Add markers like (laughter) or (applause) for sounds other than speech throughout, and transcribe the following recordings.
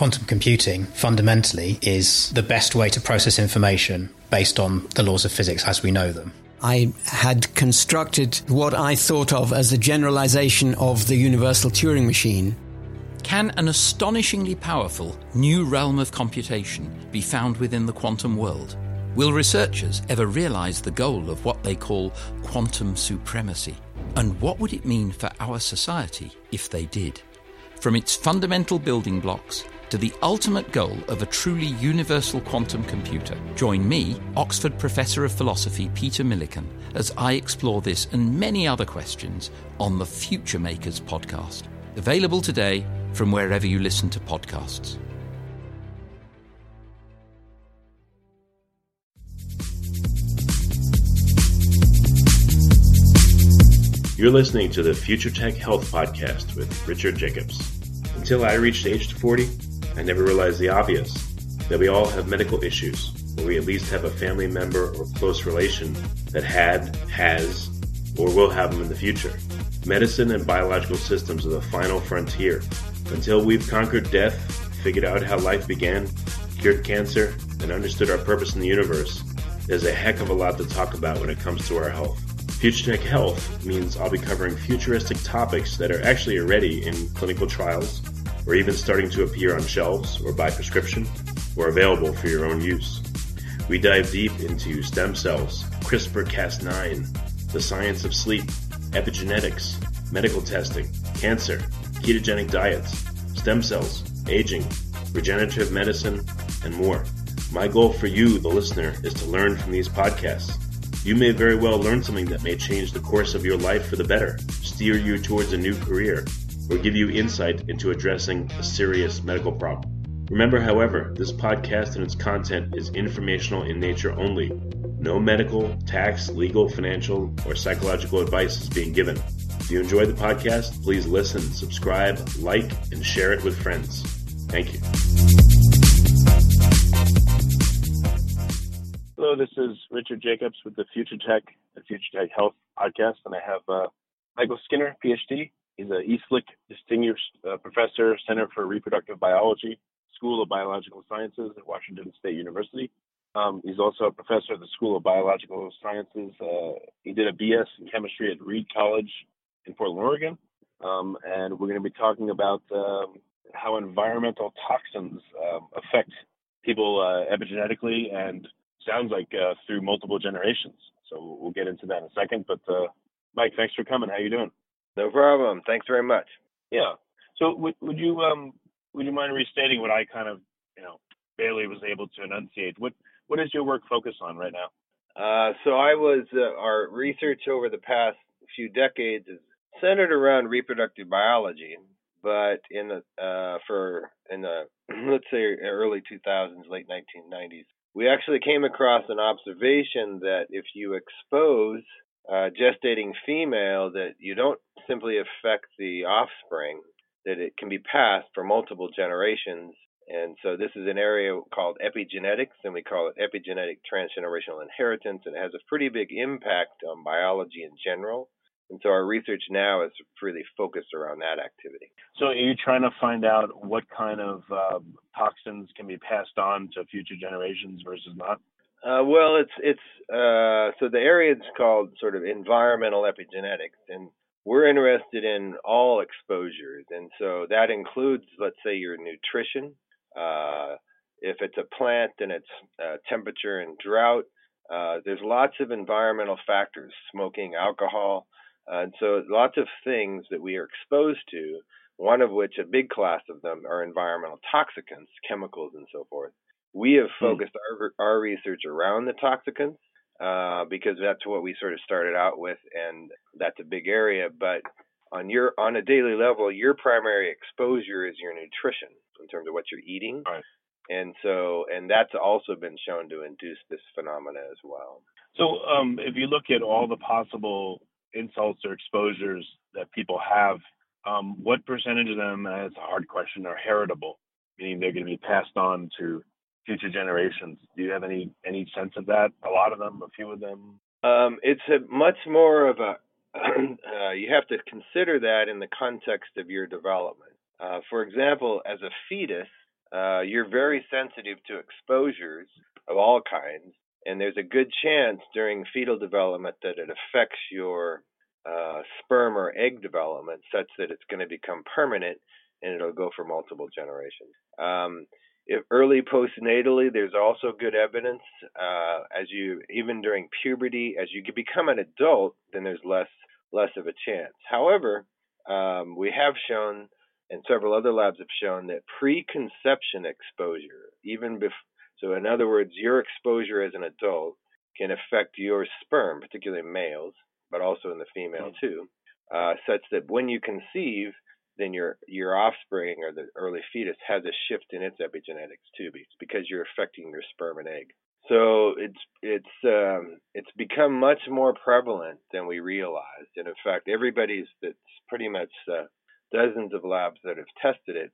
quantum computing fundamentally is the best way to process information based on the laws of physics as we know them. I had constructed what I thought of as a generalization of the universal Turing machine. Can an astonishingly powerful new realm of computation be found within the quantum world? Will researchers ever realize the goal of what they call quantum supremacy? And what would it mean for our society if they did? From its fundamental building blocks to the ultimate goal of a truly universal quantum computer. Join me, Oxford Professor of Philosophy Peter Millican, as I explore this and many other questions on the Future Makers podcast. Available today from wherever you listen to podcasts. You're listening to the Future Tech Health Podcast with Richard Jacobs. Until I reached age 40, I never realized the obvious that we all have medical issues, or we at least have a family member or close relation that had, has, or will have them in the future. Medicine and biological systems are the final frontier. Until we've conquered death, figured out how life began, cured cancer, and understood our purpose in the universe, there's a heck of a lot to talk about when it comes to our health. Future Tech Health means I'll be covering futuristic topics that are actually already in clinical trials or even starting to appear on shelves or by prescription or available for your own use. We dive deep into stem cells, CRISPR Cas9, the science of sleep, epigenetics, medical testing, cancer, ketogenic diets, stem cells, aging, regenerative medicine, and more. My goal for you, the listener, is to learn from these podcasts. You may very well learn something that may change the course of your life for the better, steer you towards a new career, or give you insight into addressing a serious medical problem. Remember, however, this podcast and its content is informational in nature only. No medical, tax, legal, financial, or psychological advice is being given. If you enjoyed the podcast, please listen, subscribe, like, and share it with friends. Thank you. Hello, this is Richard Jacobs with the Future Tech, the Future Tech Health podcast, and I have uh, Michael Skinner, PhD, He's a Eastlick Distinguished uh, Professor, Center for Reproductive Biology, School of Biological Sciences at Washington State University. Um, he's also a professor at the School of Biological Sciences. Uh, he did a BS in chemistry at Reed College in Portland, Oregon. Um, and we're going to be talking about um, how environmental toxins um, affect people uh, epigenetically and sounds like uh, through multiple generations. So we'll get into that in a second. But uh, Mike, thanks for coming. How you doing? No problem. Thanks very much. Yeah. So would would you um would you mind restating what I kind of you know barely was able to enunciate? What what is your work focus on right now? Uh, so I was uh, our research over the past few decades is centered around reproductive biology, but in the uh, for in the (clears throat) let's say early 2000s, late 1990s, we actually came across an observation that if you expose uh, gestating female that you don't simply affect the offspring, that it can be passed for multiple generations. And so this is an area called epigenetics, and we call it epigenetic transgenerational inheritance, and it has a pretty big impact on biology in general. And so our research now is really focused around that activity. So are you trying to find out what kind of uh, toxins can be passed on to future generations versus not? Uh, well, it's it's uh, so the area is called sort of environmental epigenetics, and we're interested in all exposures, and so that includes, let's say, your nutrition. Uh, if it's a plant, then it's uh, temperature and drought. Uh, there's lots of environmental factors, smoking, alcohol, and so lots of things that we are exposed to. One of which, a big class of them, are environmental toxicants, chemicals, and so forth. We have hmm. focused our our research around the toxicants uh, because that's what we sort of started out with, and that's a big area. But on your on a daily level, your primary exposure is your nutrition in terms of what you're eating. Right. And so, and that's also been shown to induce this phenomena as well. So, um, if you look at all the possible insults or exposures that people have, um, what percentage of them, as a hard question, are heritable, meaning they're going to be passed on to future generations. Do you have any any sense of that? A lot of them, a few of them. Um, it's a much more of a. (clears throat) uh, you have to consider that in the context of your development. Uh, for example, as a fetus, uh, you're very sensitive to exposures of all kinds, and there's a good chance during fetal development that it affects your uh, sperm or egg development such that it's going to become permanent and it'll go for multiple generations. Um, if early postnatally, there's also good evidence uh, as you even during puberty, as you become an adult, then there's less less of a chance. However, um, we have shown, and several other labs have shown that preconception exposure, even bef- so, in other words, your exposure as an adult can affect your sperm, particularly males, but also in the female mm-hmm. too, uh, such that when you conceive, then your your offspring or the early fetus has a shift in its epigenetics too, because you're affecting your sperm and egg. So it's it's um, it's become much more prevalent than we realized, and in fact, everybody's that's pretty much uh, dozens of labs that have tested it,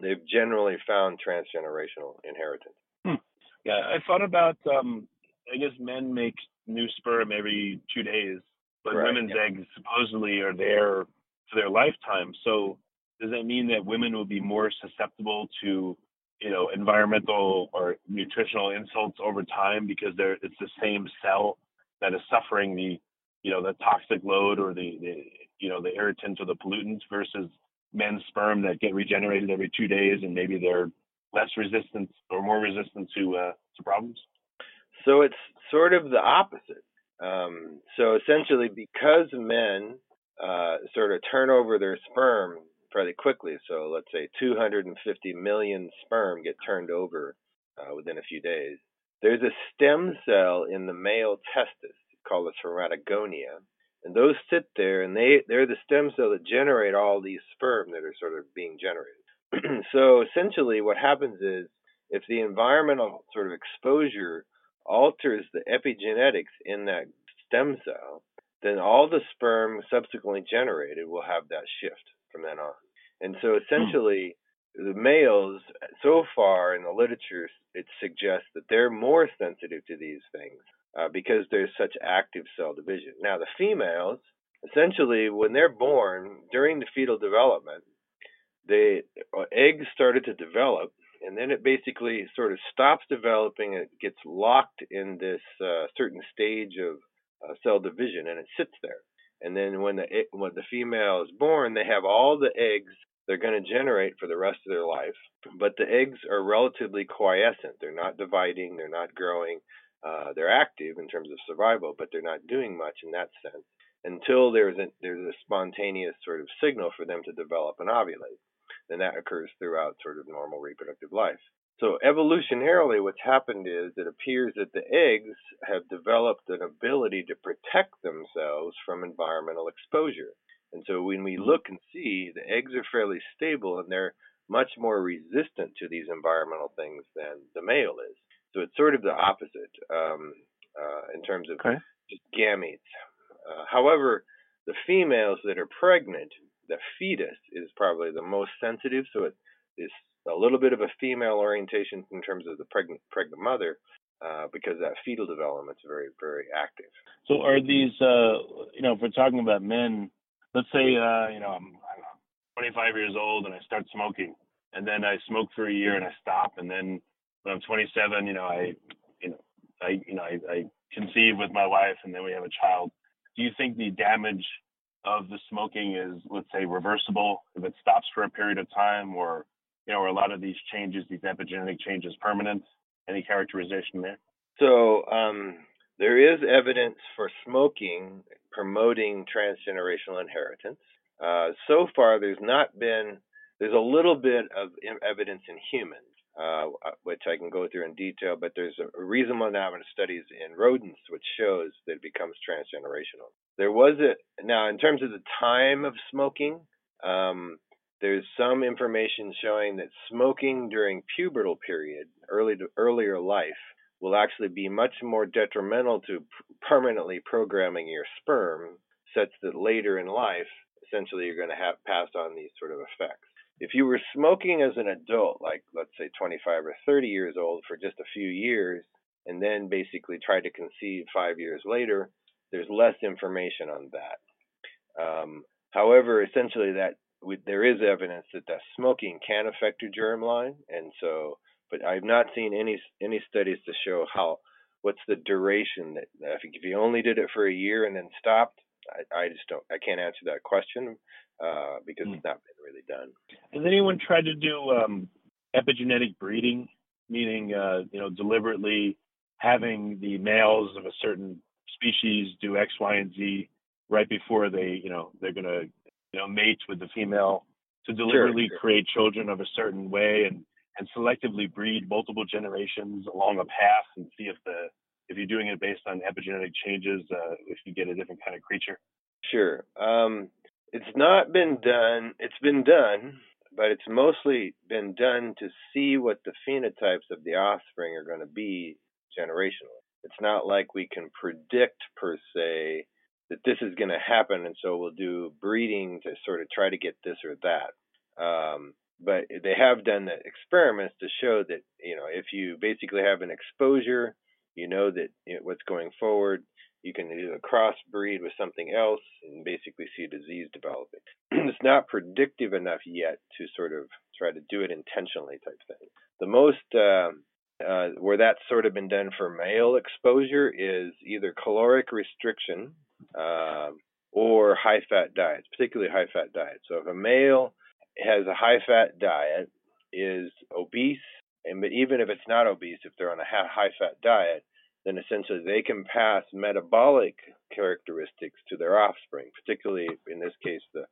they've generally found transgenerational inheritance. Hmm. Yeah, I thought about. Um, I guess men make new sperm every two days, but right, women's yeah. eggs supposedly are there their lifetime. So does that mean that women will be more susceptible to you know environmental or nutritional insults over time because they're it's the same cell that is suffering the you know the toxic load or the, the you know the irritants or the pollutants versus men's sperm that get regenerated every two days and maybe they're less resistant or more resistant to uh, to problems? So it's sort of the opposite. Um, so essentially, because men uh, sort of turn over their sperm fairly quickly, so let's say 250 million sperm get turned over uh, within a few days. There's a stem cell in the male testis called the spermatogonia, and those sit there, and they they're the stem cell that generate all these sperm that are sort of being generated. (clears throat) so essentially, what happens is if the environmental sort of exposure alters the epigenetics in that stem cell, then all the sperm subsequently generated will have that shift from then on. And so hmm. essentially, the males, so far in the literature, it suggests that they're more sensitive to these things uh, because there's such active cell division. Now, the females, essentially, when they're born during the fetal development, the uh, eggs started to develop and then it basically sort of stops developing. It gets locked in this uh, certain stage of uh, cell division, and it sits there. And then when the when the female is born, they have all the eggs they're going to generate for the rest of their life. But the eggs are relatively quiescent. They're not dividing. They're not growing. Uh, they're active in terms of survival, but they're not doing much in that sense until there's a, there's a spontaneous sort of signal for them to develop and ovulate then that occurs throughout sort of normal reproductive life. So evolutionarily, what's happened is it appears that the eggs have developed an ability to protect themselves from environmental exposure. And so when we look and see, the eggs are fairly stable and they're much more resistant to these environmental things than the male is. So it's sort of the opposite um, uh, in terms of okay. just gametes. Uh, however, the females that are pregnant the fetus is probably the most sensitive. So it is a little bit of a female orientation in terms of the pregnant pregnant mother, uh, because that fetal development is very very active. So are these, uh, you know, if we're talking about men, let's say, uh, you know, I'm, I'm 25 years old and I start smoking, and then I smoke for a year and I stop, and then when I'm 27, you know, I, you know, I, you know, I, I conceive with my wife, and then we have a child. Do you think the damage of the smoking is, let's say, reversible if it stops for a period of time, or you know, are a lot of these changes, these epigenetic changes, permanent? Any characterization there? So um, there is evidence for smoking promoting transgenerational inheritance. Uh, so far, there's not been. There's a little bit of evidence in humans, uh, which I can go through in detail, but there's a reasonable amount of studies in rodents which shows that it becomes transgenerational. There was a now in terms of the time of smoking. Um, there's some information showing that smoking during pubertal period, early to earlier life, will actually be much more detrimental to permanently programming your sperm, such that later in life, essentially, you're going to have passed on these sort of effects. If you were smoking as an adult, like let's say 25 or 30 years old, for just a few years, and then basically tried to conceive five years later, there's less information on that. Um, however, essentially that we, there is evidence that the smoking can affect your germline, and so, but I've not seen any any studies to show how what's the duration that if you only did it for a year and then stopped. I, I just don't. I can't answer that question uh, because mm. it's not been really done. Has anyone tried to do um, epigenetic breeding, meaning uh, you know deliberately having the males of a certain species do X, Y, and Z right before they, you know, they're gonna, you know, mate with the female to deliberately sure, sure. create children of a certain way and and selectively breed multiple generations along a path and see if the if you're doing it based on epigenetic changes, uh, if you get a different kind of creature. Sure. Um, it's not been done. It's been done, but it's mostly been done to see what the phenotypes of the offspring are going to be generationally. It's not like we can predict per se that this is going to happen, and so we'll do breeding to sort of try to get this or that. Um, but they have done the experiments to show that you know if you basically have an exposure, you know that what's going forward. You can either crossbreed with something else and basically see a disease developing. (clears throat) it's not predictive enough yet to sort of try to do it intentionally type thing. The most uh, uh, where that's sort of been done for male exposure is either caloric restriction uh, or high fat diets, particularly high fat diets. So if a male has a high fat diet, is obese, and even if it's not obese, if they're on a high fat diet, then essentially they can pass metabolic characteristics to their offspring, particularly in this case, the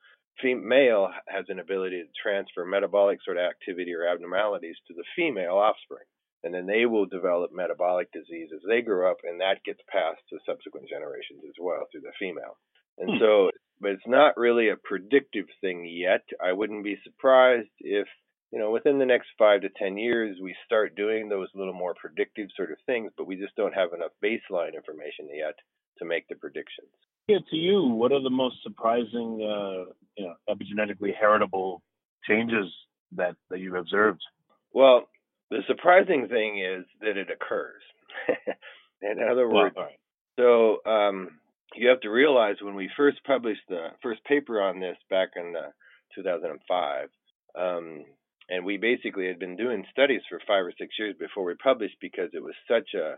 male has an ability to transfer metabolic sort of activity or abnormalities to the female offspring and then they will develop metabolic disease as they grow up, and that gets passed to subsequent generations as well through the female. And hmm. so, but it's not really a predictive thing yet. I wouldn't be surprised if, you know, within the next five to 10 years, we start doing those little more predictive sort of things, but we just don't have enough baseline information yet to make the predictions. Yeah, to you, what are the most surprising, uh, you know, epigenetically heritable changes that, that you've observed? Well, the surprising thing is that it occurs. (laughs) in other words, well, right. so um, you have to realize when we first published the first paper on this back in uh, 2005, um, and we basically had been doing studies for five or six years before we published because it was such a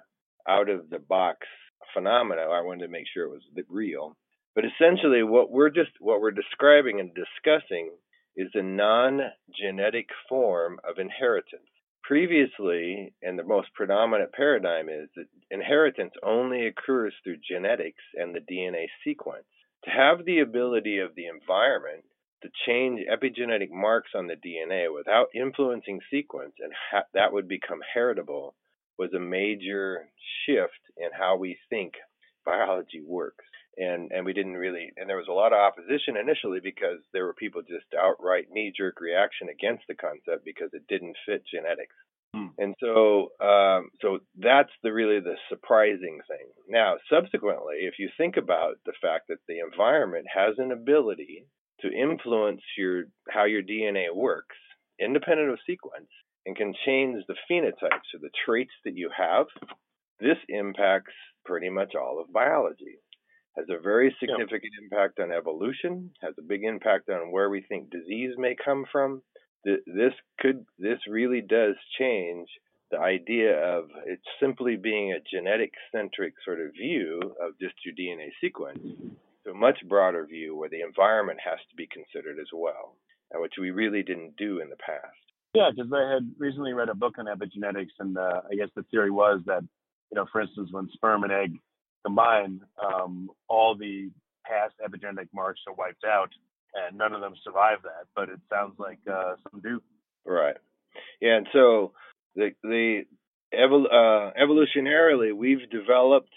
out of the box phenomena. I wanted to make sure it was real. But essentially, what we're just what we're describing and discussing is a non-genetic form of inheritance previously, and the most predominant paradigm is that inheritance only occurs through genetics and the DNA sequence. To have the ability of the environment to change epigenetic marks on the DNA without influencing sequence and ha- that would become heritable was a major shift in how we think biology works and and we didn't really and there was a lot of opposition initially because there were people just outright knee jerk reaction against the concept because it didn't fit genetics. Hmm. and so um, so that's the really the surprising thing. Now subsequently if you think about the fact that the environment has an ability to influence your how your DNA works independent of sequence and can change the phenotypes or the traits that you have this impacts pretty much all of biology has a very significant yeah. impact on evolution, has a big impact on where we think disease may come from. This could this really does change the idea of it simply being a genetic centric sort of view of just your DNA sequence to a much broader view where the environment has to be considered as well, which we really didn't do in the past. Yeah, because I had recently read a book on epigenetics, and uh, I guess the theory was that, you know, for instance, when sperm and egg combine, um, all the past epigenetic marks are wiped out, and none of them survive that. But it sounds like uh, some do. Right. Yeah, and so the the evol- uh, evolutionarily, we've developed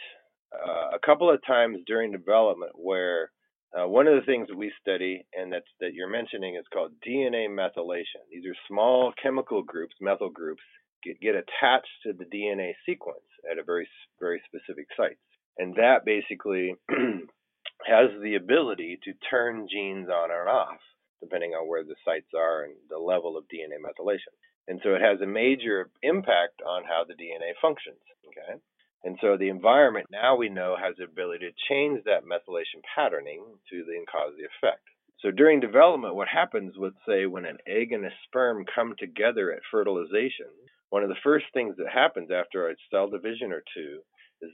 uh, a couple of times during development where uh, one of the things that we study and that's that you're mentioning is called DNA methylation. These are small chemical groups, methyl groups, get, get attached to the DNA sequence at a very very specific sites and that basically (clears throat) has the ability to turn genes on and off depending on where the sites are and the level of DNA methylation. And so it has a major impact on how the DNA functions. Okay. And so the environment now we know has the ability to change that methylation patterning to then cause the effect. So during development, what happens, let's say, when an egg and a sperm come together at fertilization, one of the first things that happens after a cell division or two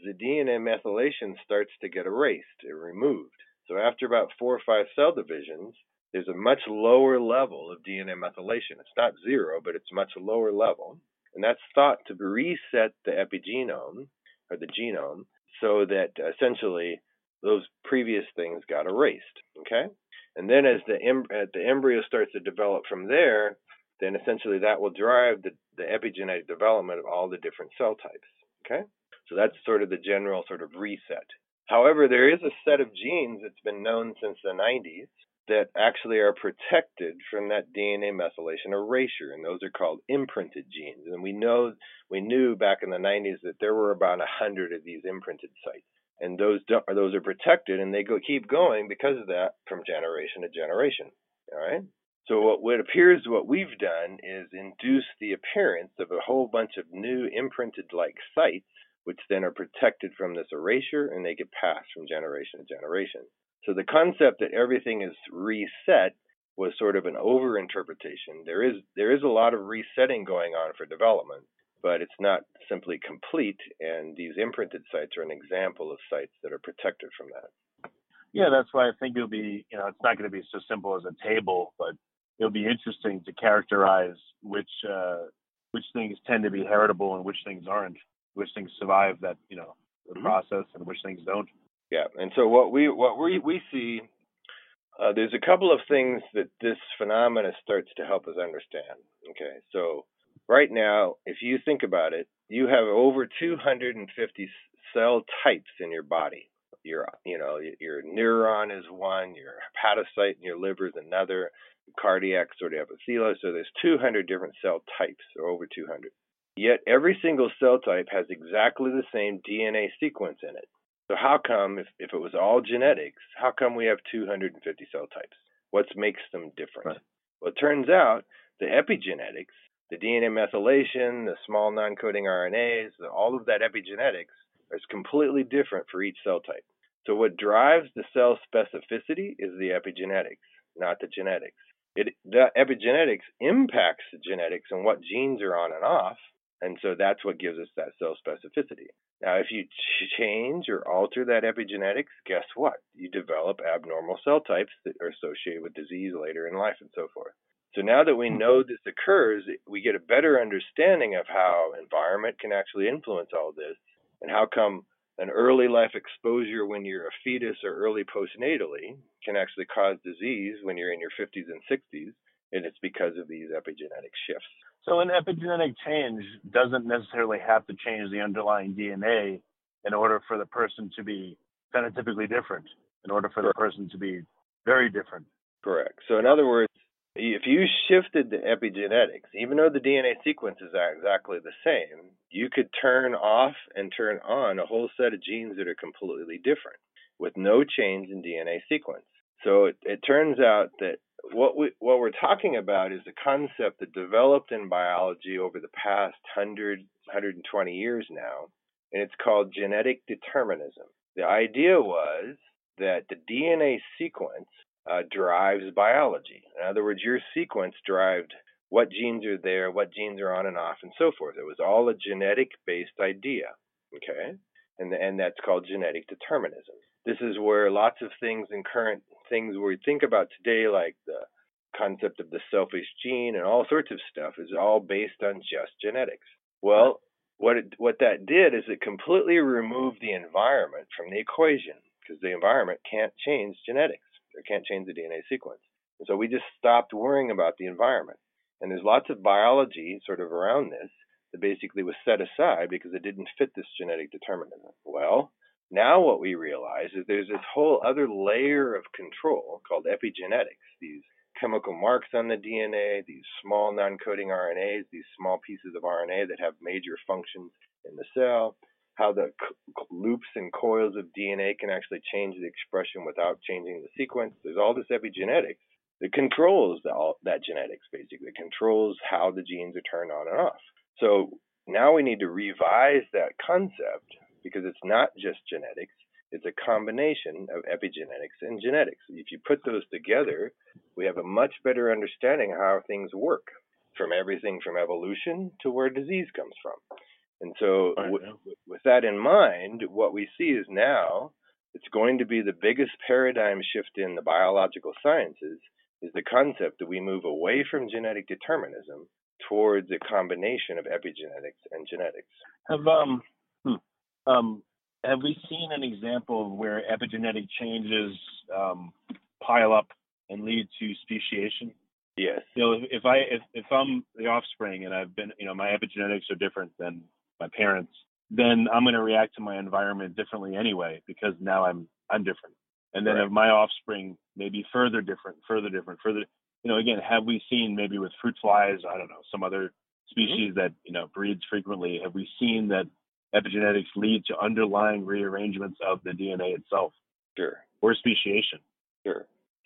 the DNA methylation starts to get erased and removed. So after about four or five cell divisions, there's a much lower level of DNA methylation. It's not zero, but it's much lower level. And that's thought to reset the epigenome or the genome so that essentially those previous things got erased. Okay? And then as the, em- the embryo starts to develop from there, then essentially that will drive the, the epigenetic development of all the different cell types. Okay? So that's sort of the general sort of reset. However, there is a set of genes that's been known since the 90s that actually are protected from that DNA methylation erasure, and those are called imprinted genes. And we know we knew back in the 90s that there were about 100 of these imprinted sites, and those those are protected, and they go keep going because of that from generation to generation. All right. So what, what appears what we've done is induce the appearance of a whole bunch of new imprinted like sites, which then are protected from this erasure, and they get passed from generation to generation. So the concept that everything is reset was sort of an overinterpretation. There is there is a lot of resetting going on for development, but it's not simply complete. And these imprinted sites are an example of sites that are protected from that. Yeah, that's why I think it'll be you know it's not going to be so simple as a table, but it'll be interesting to characterize which uh, which things tend to be heritable and which things aren't, which things survive that you know the mm-hmm. process and which things don't. Yeah, and so what we what we we see uh, there's a couple of things that this phenomena starts to help us understand. Okay, so right now, if you think about it, you have over 250 cell types in your body. Your you know your neuron is one, your hepatocyte in your liver is another, cardiac sort of epithelial. So there's 200 different cell types, or over 200. Yet every single cell type has exactly the same DNA sequence in it. So how come, if, if it was all genetics, how come we have 250 cell types? What makes them different? Right. Well, it turns out the epigenetics, the DNA methylation, the small non-coding RNAs, all of that epigenetics is completely different for each cell type. So what drives the cell specificity is the epigenetics, not the genetics. It, the epigenetics impacts the genetics and what genes are on and off, and so that's what gives us that cell specificity. Now, if you change or alter that epigenetics, guess what? You develop abnormal cell types that are associated with disease later in life and so forth. So now that we hmm. know this occurs, we get a better understanding of how environment can actually influence all this and how come an early life exposure when you're a fetus or early postnatally can actually cause disease when you're in your 50s and 60s, and it's because of these epigenetic shifts. So an epigenetic change doesn't necessarily have to change the underlying DNA in order for the person to be phenotypically different, in order for the person to be very different. Correct. So in other words, if you shifted the epigenetics, even though the DNA sequences are exactly the same, you could turn off and turn on a whole set of genes that are completely different with no change in DNA sequence. So it, it turns out that what we what we're talking about is a concept that developed in biology over the past 100 120 years now and it's called genetic determinism. The idea was that the dna sequence uh, drives biology. In other words your sequence drives what genes are there what genes are on and off and so forth. It was all a genetic based idea okay? And and that's called genetic determinism this is where lots of things and current things we think about today, like the concept of the selfish gene and all sorts of stuff, is all based on just genetics. Well, what it, what that did is it completely removed the environment from the equation because the environment can't change genetics. It can't change the DNA sequence. And so we just stopped worrying about the environment. And there's lots of biology sort of around this that basically was set aside because it didn't fit this genetic determinism. Well, now, what we realize is there's this whole other layer of control called epigenetics, these chemical marks on the DNA, these small non coding RNAs, these small pieces of RNA that have major functions in the cell, how the loops and coils of DNA can actually change the expression without changing the sequence. There's all this epigenetics that controls the, all, that genetics, basically, it controls how the genes are turned on and off. So now we need to revise that concept because it's not just genetics. It's a combination of epigenetics and genetics. If you put those together, we have a much better understanding of how things work, from everything from evolution to where disease comes from. And so, w- with that in mind, what we see is now it's going to be the biggest paradigm shift in the biological sciences is the concept that we move away from genetic determinism towards a combination of epigenetics and genetics. Have um, um have we seen an example of where epigenetic changes um, pile up and lead to speciation? Yes. You know, if, if I if, if I'm the offspring and I've been, you know, my epigenetics are different than my parents, then I'm going to react to my environment differently anyway because now I'm I'm different. And then right. if my offspring may be further different, further different, further, you know, again, have we seen maybe with fruit flies, I don't know, some other mm-hmm. species mm-hmm. that you know breeds frequently? Have we seen that epigenetics lead to underlying rearrangements of the DNA itself? Sure. Or speciation? Sure.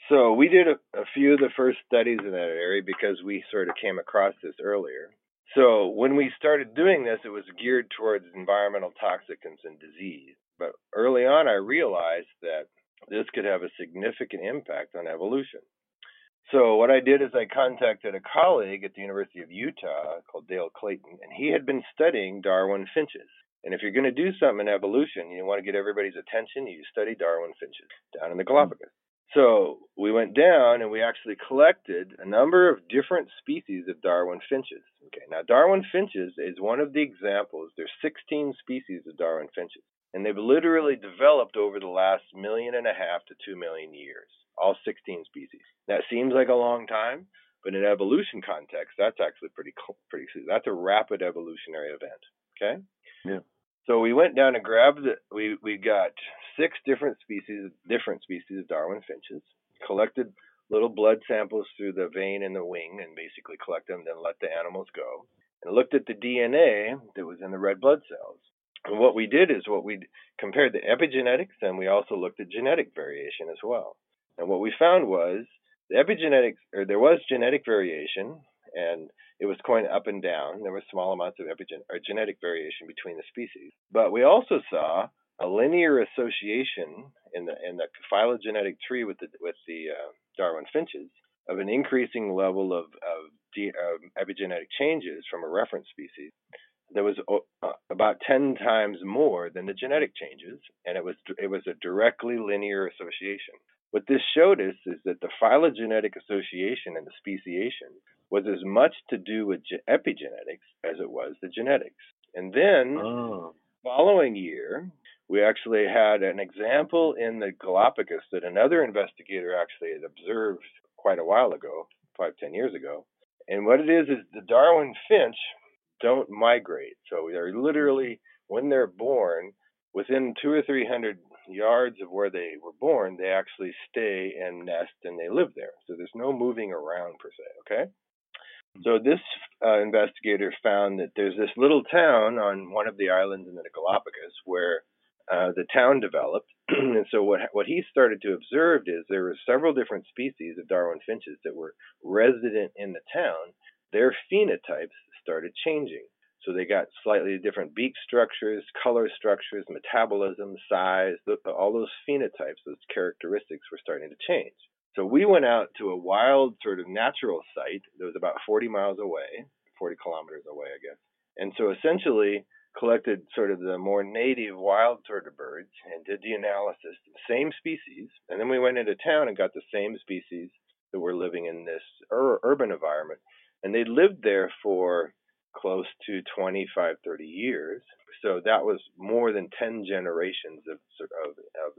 So we did a, a few of the first studies in that area because we sort of came across this earlier. So when we started doing this, it was geared towards environmental toxicants and disease. But early on, I realized that this could have a significant impact on evolution. So what I did is I contacted a colleague at the University of Utah called Dale Clayton, and he had been studying Darwin finches. And if you're going to do something in evolution, you want to get everybody's attention, you study Darwin finches down in the Galapagos. So we went down and we actually collected a number of different species of Darwin finches. Okay, now Darwin finches is one of the examples. There's 16 species of Darwin finches, and they've literally developed over the last million and a half to two million years. All 16 species. That seems like a long time, but in evolution context, that's actually pretty pretty. That's a rapid evolutionary event. Okay. Yeah. So we went down and grabbed we we got six different species different species of Darwin finches, collected little blood samples through the vein in the wing and basically collect them, then let the animals go. And looked at the DNA that was in the red blood cells. And what we did is what we compared the epigenetics and we also looked at genetic variation as well. And what we found was the epigenetics or there was genetic variation and it was going up and down. There were small amounts of epigen- or genetic variation between the species, but we also saw a linear association in the in the phylogenetic tree with the with the uh, Darwin finches of an increasing level of of de- uh, epigenetic changes from a reference species. There was uh, about 10 times more than the genetic changes, and it was it was a directly linear association. What this showed us is that the phylogenetic association and the speciation was as much to do with epigenetics as it was the genetics. And then, oh. following year, we actually had an example in the Galapagos that another investigator actually had observed quite a while ago, five, ten years ago. And what it is is the Darwin finch don't migrate. So they're literally, when they're born, within two or three hundred yards of where they were born, they actually stay and nest and they live there. So there's no moving around per se, okay? So this uh, investigator found that there's this little town on one of the islands in the Galapagos where uh, the town developed. (clears throat) and so what what he started to observe is there were several different species of Darwin finches that were resident in the town. Their phenotypes started changing. So they got slightly different beak structures, color structures, metabolism, size, all those phenotypes, those characteristics were starting to change. So we went out to a wild sort of natural site that was about 40 miles away, 40 kilometers away, I guess. And so essentially collected sort of the more native wild sort of birds and did the analysis, same species. And then we went into town and got the same species that were living in this ur- urban environment. And they lived there for close to 25, 30 years. So that was more than 10 generations of, sort of, of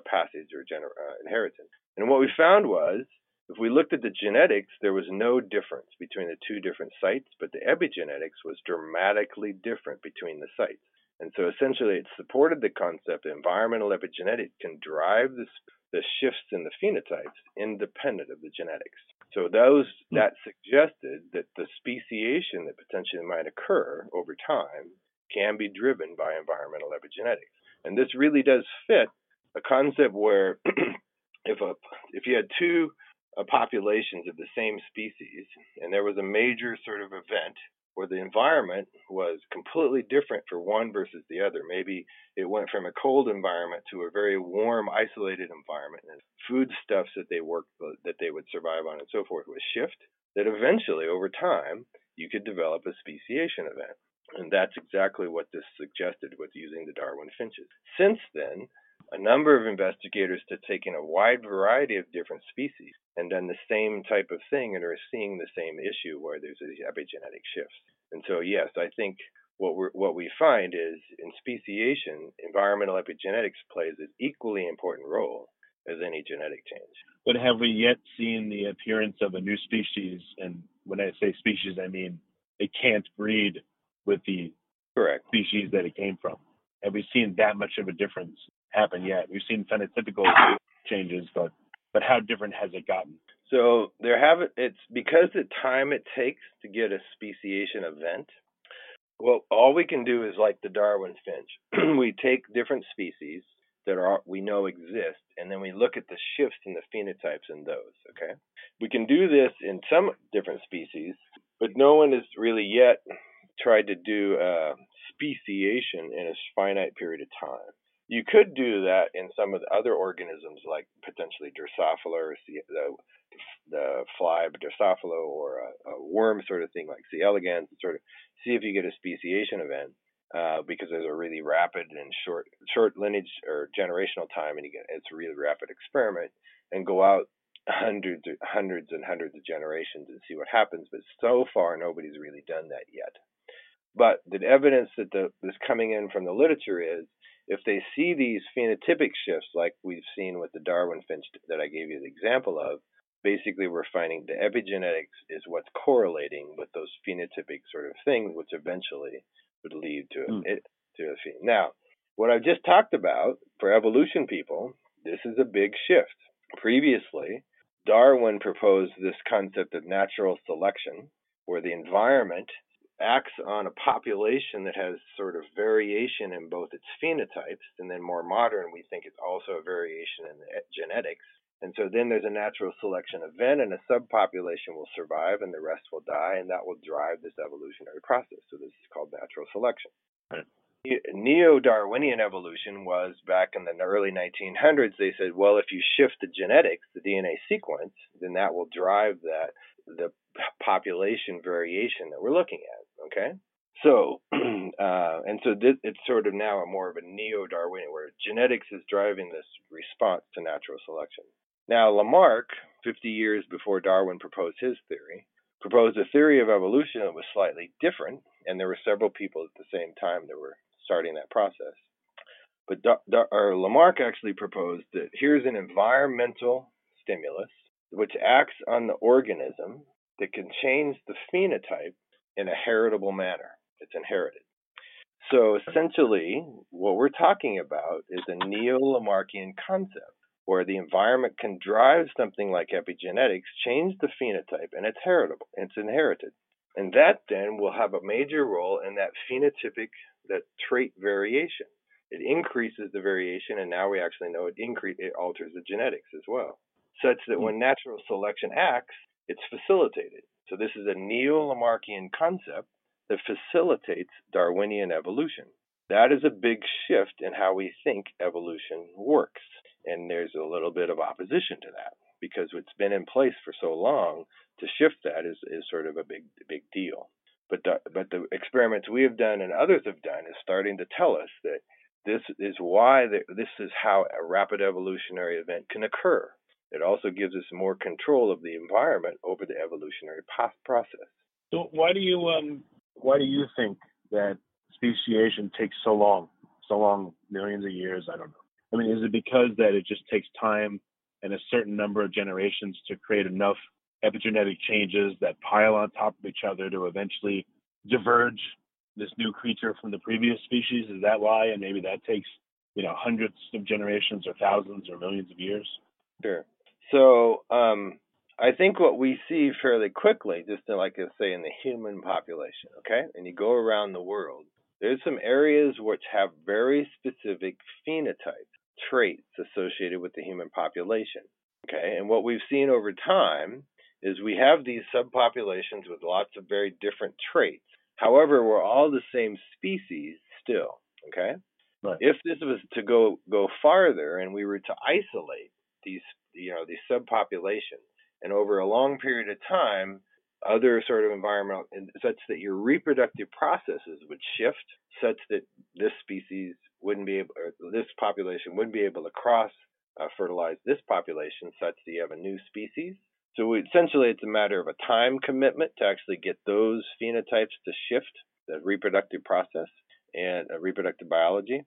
uh, passage or gener- uh, inheritance. And what we found was, if we looked at the genetics, there was no difference between the two different sites, but the epigenetics was dramatically different between the sites. And so essentially, it supported the concept that environmental epigenetics can drive this, the shifts in the phenotypes independent of the genetics. So those hmm. that suggested that the speciation that potentially might occur over time can be driven by environmental epigenetics. And this really does fit a concept where (clears throat) if a if you had two uh, populations of the same species and there was a major sort of event where the environment was completely different for one versus the other. Maybe it went from a cold environment to a very warm, isolated environment, and foodstuffs that they worked that they would survive on and so forth would shift. That eventually, over time, you could develop a speciation event. And that's exactly what this suggested with using the Darwin finches. Since then, a number of investigators have taken a wide variety of different species and done the same type of thing and are seeing the same issue where there's these epigenetic shifts. And so, yes, I think what we what we find is in speciation, environmental epigenetics plays an equally important role as any genetic change. But have we yet seen the appearance of a new species? And when I say species, I mean it can't breed with the correct species that it came from. Have we seen that much of a difference happen yet? We've seen phenotypical changes, but but how different has it gotten? So there have it's because the time it takes to get a speciation event. Well, all we can do is like the Darwin finch. (clears throat) we take different species that are we know exist, and then we look at the shifts in the phenotypes in those. Okay, we can do this in some different species, but no one has really yet tried to do uh, speciation in a finite period of time. You could do that in some of the other organisms, like potentially Drosophila or the, the fly Drosophila or a, a, worm sort of thing like C. elegans, sort of see if you get a speciation event. Uh, because there's a really rapid and short short lineage or generational time, and get it's a really rapid experiment, and go out hundreds hundreds and hundreds of generations and see what happens. But so far, nobody's really done that yet. But the evidence that the, coming in from the literature is if they see these phenotypic shifts, like we've seen with the Darwin finch that I gave you the example of, basically we're finding the epigenetics is what's correlating with those phenotypic sort of things, which eventually would lead to mm. it to a phen. Now, what I've just talked about for evolution people, this is a big shift. Previously, Darwin proposed this concept of natural selection, where the environment acts on a population that has sort of variation in both its phenotypes, and then more modern, we think it's also a variation in the genetics. And so then there's a natural selection event, and a subpopulation will survive, and the rest will die, and that will drive this evolutionary process. So this is called natural selection. Neo Darwinian evolution was back in the early 1900s. They said, well, if you shift the genetics, the DNA sequence, then that will drive that the population variation that we're looking at. Okay, so (clears throat) uh, and so this, it's sort of now a more of a neo-Darwinian, where genetics is driving this response to natural selection. Now Lamarck, 50 years before Darwin proposed his theory, proposed a theory of evolution that was slightly different, and there were several people at the same time that were starting that process. But da- da- Lamarck actually proposed that here's an environmental stimulus which acts on the organism that can change the phenotype in a heritable manner. It's inherited. So essentially, what we're talking about is a neo Lamarckian concept where the environment can drive something like epigenetics, change the phenotype, and it's heritable, it's inherited. And that then will have a major role in that phenotypic, that trait variation. It increases the variation, and now we actually know it increase it alters the genetics as well, such that hmm. when natural selection acts, it's facilitated. So this is a neo-Lamarckian concept that facilitates Darwinian evolution. That is a big shift in how we think evolution works. And there's a little bit of opposition to that because it's been in place for so long to shift that is, is sort of a big big deal. But the, but the experiments we have done and others have done is starting to tell us that this is why the, this is how a rapid evolutionary event can occur. It also gives us more control of the environment over the evolutionary process. So why do you um why do you think that speciation takes so long, so long, millions of years? I don't know. I mean, is it because that it just takes time and a certain number of generations to create enough epigenetic changes that pile on top of each other to eventually diverge this new creature from the previous species? Is that why? And maybe that takes, you know, hundreds of generations or thousands or millions of years? Sure. So um, I think what we see fairly quickly, just in, like I say in the human population, okay, and you go around the world, there's some areas which have very specific phenotypes, traits associated with the human population. Okay, and what we've seen over time is we have these subpopulations with lots of very different traits, However, we're all the same species still. Okay. Right. If this was to go go farther and we were to isolate these you know these subpopulations. And over a long period of time other sort of environmental such that your reproductive processes would shift such that this species wouldn't be able this population wouldn't be able to cross uh, fertilize this population such that you have a new species. So we, essentially it's a matter of a time commitment to actually get those phenotypes to shift the reproductive process and uh, reproductive biology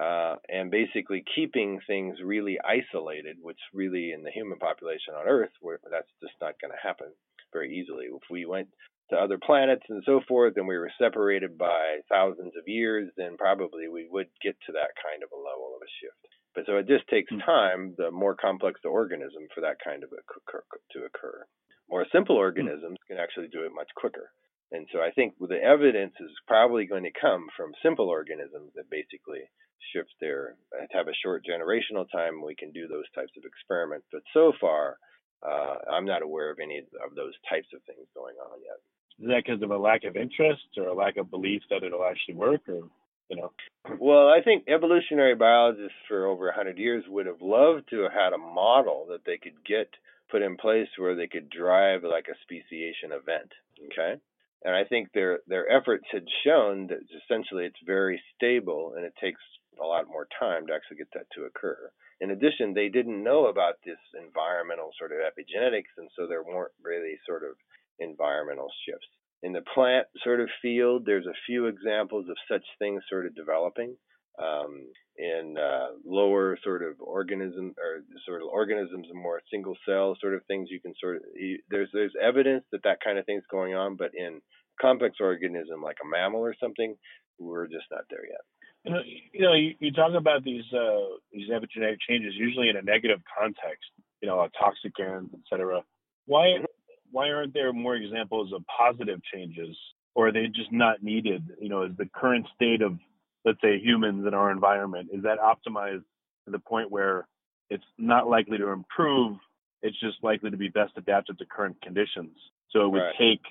uh, and basically keeping things really isolated, which really in the human population on Earth, that's just not going to happen very easily. If we went to other planets and so forth, and we were separated by thousands of years, then probably we would get to that kind of a level of a shift. But so it just takes hmm. time, the more complex the organism, for that kind of occur, to occur. More simple hmm. organisms can actually do it much quicker. And so I think the evidence is probably going to come from simple organisms that basically shift their have a short generational time. We can do those types of experiments, but so far, uh, I'm not aware of any of those types of things going on yet. Is that because of a lack of interest or a lack of belief that it'll actually work, or you know? Well, I think evolutionary biologists for over 100 years would have loved to have had a model that they could get put in place where they could drive like a speciation event. Okay and I think their their efforts had shown that essentially it's very stable and it takes a lot more time to actually get that to occur. In addition, they didn't know about this environmental sort of epigenetics, and so there weren't really sort of environmental shifts. In the plant sort of field, there's a few examples of such things sort of developing. Um, in uh, lower sort of organism or sort of organisms and more single cell sort of things you can sort of there's there's evidence that that kind of thing's going on but in complex organism like a mammal or something we're just not there yet you know you know you, you talk about these uh, these epigenetic changes usually in a negative context you know toxic toxicants etc why mm-hmm. why aren't there more examples of positive changes or are they just not needed you know is the current state of let's say humans in our environment is that optimized to the point where it's not likely to improve it's just likely to be best adapted to current conditions. So it would right. take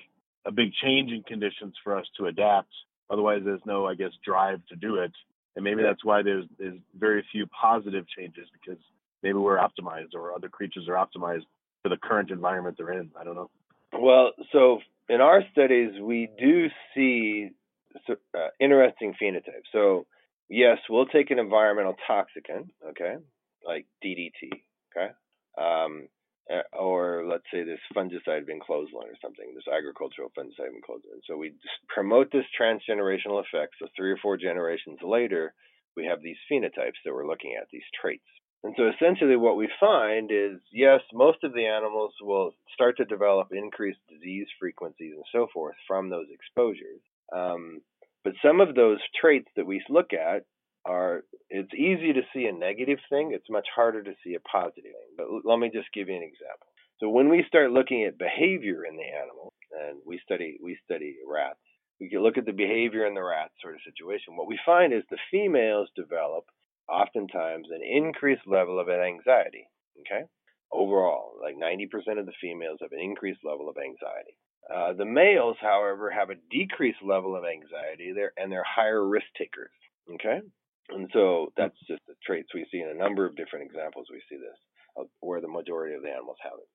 a big change in conditions for us to adapt. Otherwise there's no i guess drive to do it. And maybe that's why there's there's very few positive changes because maybe we're optimized or other creatures are optimized for the current environment they're in. I don't know. Well so in our studies we do see uh, interesting phenotype. So yes, we'll take an environmental toxicant, okay, like DDT, okay, um, or let's say this fungicide vinclozolin or something, this agricultural fungicide vinclozolin. So we promote this transgenerational effect. So three or four generations later, we have these phenotypes that we're looking at, these traits. And so essentially what we find is yes, most of the animals will start to develop increased disease frequencies and so forth from those exposures. Um, but some of those traits that we look at are, it's easy to see a negative thing. It's much harder to see a positive thing. But let me just give you an example. So when we start looking at behavior in the animal, and we study we study rats, we can look at the behavior in the rat sort of situation. What we find is the females develop oftentimes an increased level of anxiety. Okay, overall, like 90% of the females have an increased level of anxiety. Uh, the males, however, have a decreased level of anxiety there, and they're higher risk takers. Okay, and so that's just the traits we see in a number of different examples. We see this where the majority of the animals have it.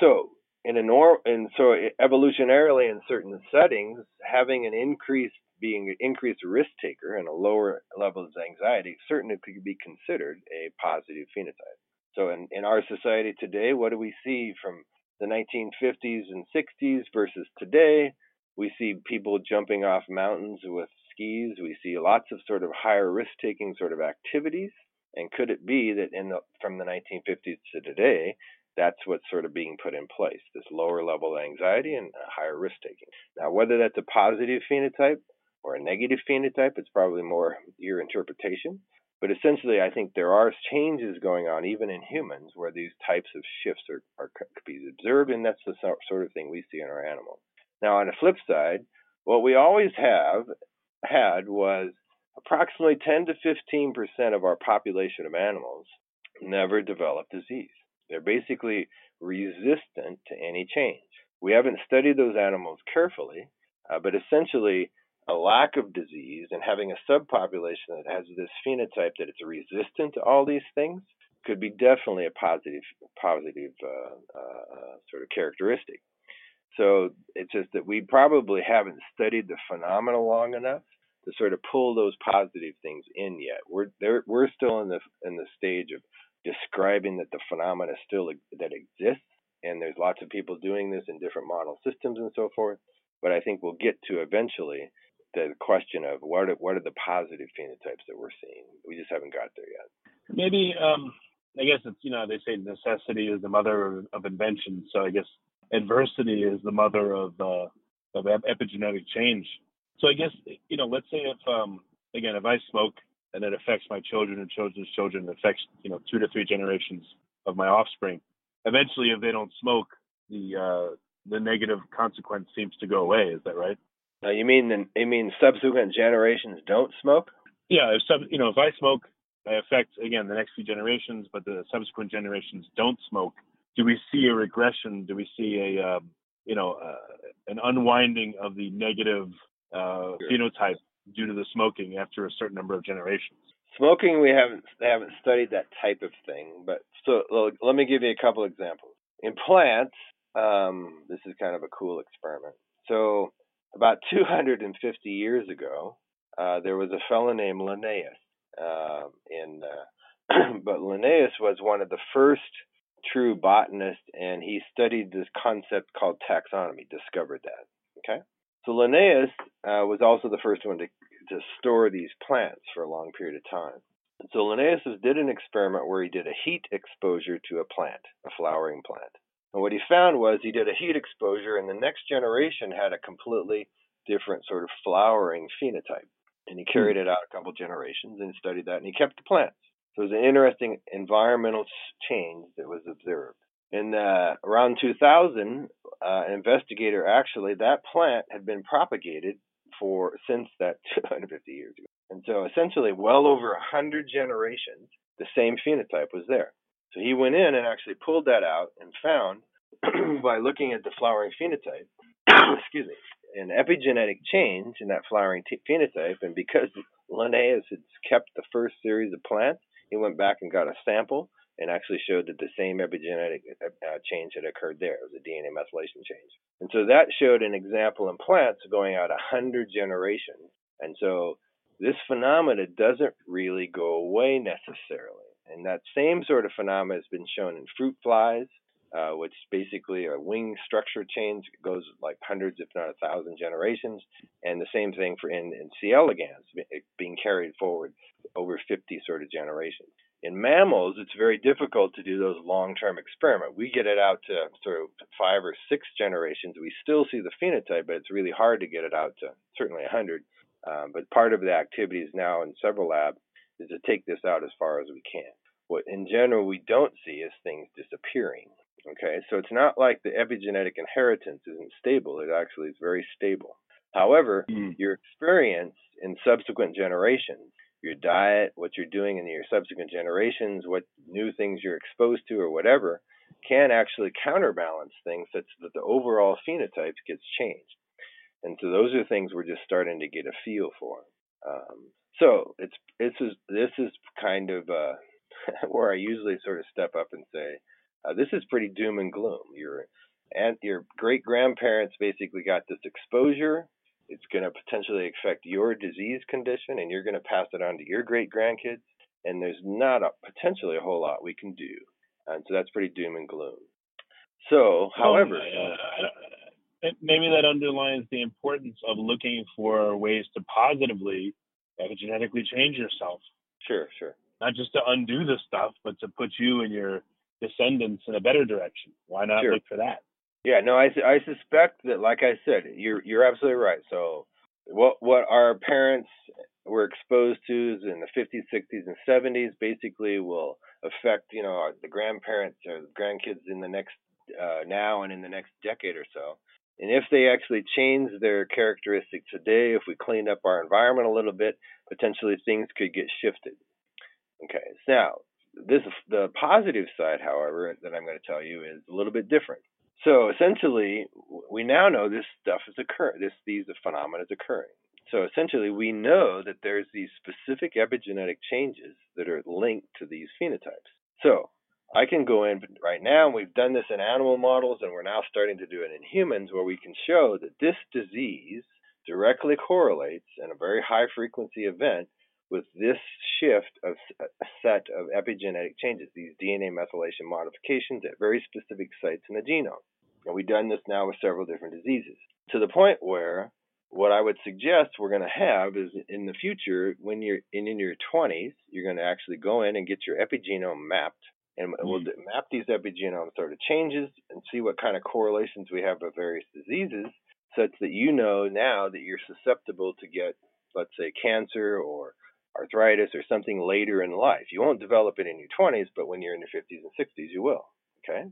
So in a norm, and so evolutionarily in certain settings, having an increased being an increased risk taker and a lower level of anxiety certainly could be considered a positive phenotype. So in, in our society today, what do we see from the 1950s and 60s versus today. We see people jumping off mountains with skis. We see lots of sort of higher risk taking sort of activities. And could it be that in the, from the 1950s to today, that's what's sort of being put in place this lower level anxiety and higher risk taking. Now, whether that's a positive phenotype or a negative phenotype, it's probably more your interpretation. But essentially, I think there are changes going on even in humans where these types of shifts are, are could be observed, and that's the sort of thing we see in our animals. Now, on the flip side, what we always have had was approximately 10 to 15 percent of our population of animals never develop disease. They're basically resistant to any change. We haven't studied those animals carefully, Uh, but essentially, a lack of disease and having a subpopulation that has this phenotype that it's resistant to all these things could be definitely a positive positive uh, uh, sort of characteristic. So it's just that we probably haven't studied the phenomena long enough to sort of pull those positive things in yet. We're there, we're still in the in the stage of describing that the phenomena still that exists, and there's lots of people doing this in different model systems and so forth. But I think we'll get to eventually the question of what are, what are the positive phenotypes that we're seeing. We just haven't got there yet. Maybe um, I guess it's you know they say necessity is the mother of invention. So I guess adversity is the mother of uh, of epigenetic change. So I guess you know let's say if um, again if I smoke and it affects my children and children's children, it affects you know two to three generations of my offspring. Eventually, if they don't smoke, the uh, the negative consequence seems to go away. Is that right? Now you mean the, you mean subsequent generations don't smoke? Yeah, if sub, you know if I smoke, I affect again the next few generations, but the subsequent generations don't smoke. Do we see a regression? Do we see a um, you know uh, an unwinding of the negative uh, sure. phenotype due to the smoking after a certain number of generations? Smoking, we haven't haven't studied that type of thing, but so let me give you a couple examples. In plants, um, this is kind of a cool experiment. So about 250 years ago, uh, there was a fellow named Linnaeus. Uh, in, uh, (clears throat) but Linnaeus was one of the first true botanists, and he studied this concept called taxonomy, discovered that. Okay? So Linnaeus uh, was also the first one to, to store these plants for a long period of time. So Linnaeus did an experiment where he did a heat exposure to a plant, a flowering plant. And what he found was he did a heat exposure, and the next generation had a completely different sort of flowering phenotype. And he carried it out a couple generations and studied that, and he kept the plants. So it was an interesting environmental change that was observed. In uh, around 2000, uh, an investigator actually that plant had been propagated for since that (laughs) 250 years ago, and so essentially, well over a hundred generations, the same phenotype was there. So he went in and actually pulled that out and found (clears throat) by looking at the flowering phenotype, (clears throat) excuse me, an epigenetic change in that flowering t- phenotype. And because Linnaeus had kept the first series of plants, he went back and got a sample and actually showed that the same epigenetic uh, uh change had occurred there. It was a DNA methylation change. And so that showed an example in plants going out 100 generations. And so this phenomena doesn't really go away necessarily. And that same sort of phenomena has been shown in fruit flies, uh, which basically a wing structure change goes like hundreds, if not a thousand generations. And the same thing for in, in C. elegans being carried forward over 50 sort of generations. In mammals, it's very difficult to do those long-term experiments. We get it out to sort of five or six generations. We still see the phenotype, but it's really hard to get it out to certainly 100. Um, but part of the activities now in several labs is to take this out as far as we can. What in general we don't see is things disappearing. Okay, so it's not like the epigenetic inheritance isn't stable. It actually is very stable. However, mm. your experience in subsequent generations, your diet, what you're doing in your subsequent generations, what new things you're exposed to, or whatever, can actually counterbalance things such that the overall phenotype gets changed. And so those are things we're just starting to get a feel for. Um, so it's it's this is kind of uh, (laughs) where I usually sort of step up and say, uh, this is pretty doom and gloom. Your and your great grandparents basically got this exposure. It's going to potentially affect your disease condition, and you're going to pass it on to your great grandkids. And there's not a, potentially a whole lot we can do, and so that's pretty doom and gloom. So, however, uh, maybe that underlines the importance of looking for ways to positively epigenetically change yourself. Sure, sure. Not just to undo the stuff, but to put you and your descendants in a better direction. Why not sure. look for that? Yeah, no, I, I suspect that, like I said, you're you're absolutely right. So, what what our parents were exposed to in the 50s, 60s, and 70s basically will affect you know the grandparents or the grandkids in the next uh, now and in the next decade or so. And if they actually change their characteristics today, if we clean up our environment a little bit, potentially things could get shifted. Okay, now this the positive side, however, that I'm going to tell you is a little bit different. So essentially, we now know this stuff is occurring. This these phenomena is occurring. So essentially, we know that there's these specific epigenetic changes that are linked to these phenotypes. So I can go in right now, and we've done this in animal models, and we're now starting to do it in humans, where we can show that this disease directly correlates in a very high frequency event with this shift of a set of epigenetic changes, these DNA methylation modifications at very specific sites in the genome. And we've done this now with several different diseases to the point where what I would suggest we're going to have is in the future, when you're in, in your 20s, you're going to actually go in and get your epigenome mapped. And mm we'll map these epigenome sort of changes and see what kind of correlations we have with various diseases, such that you know now that you're susceptible to get, let's say, cancer or arthritis or something later in life. You won't develop it in your 20s, but when you're in your 50s and 60s, you will. Okay?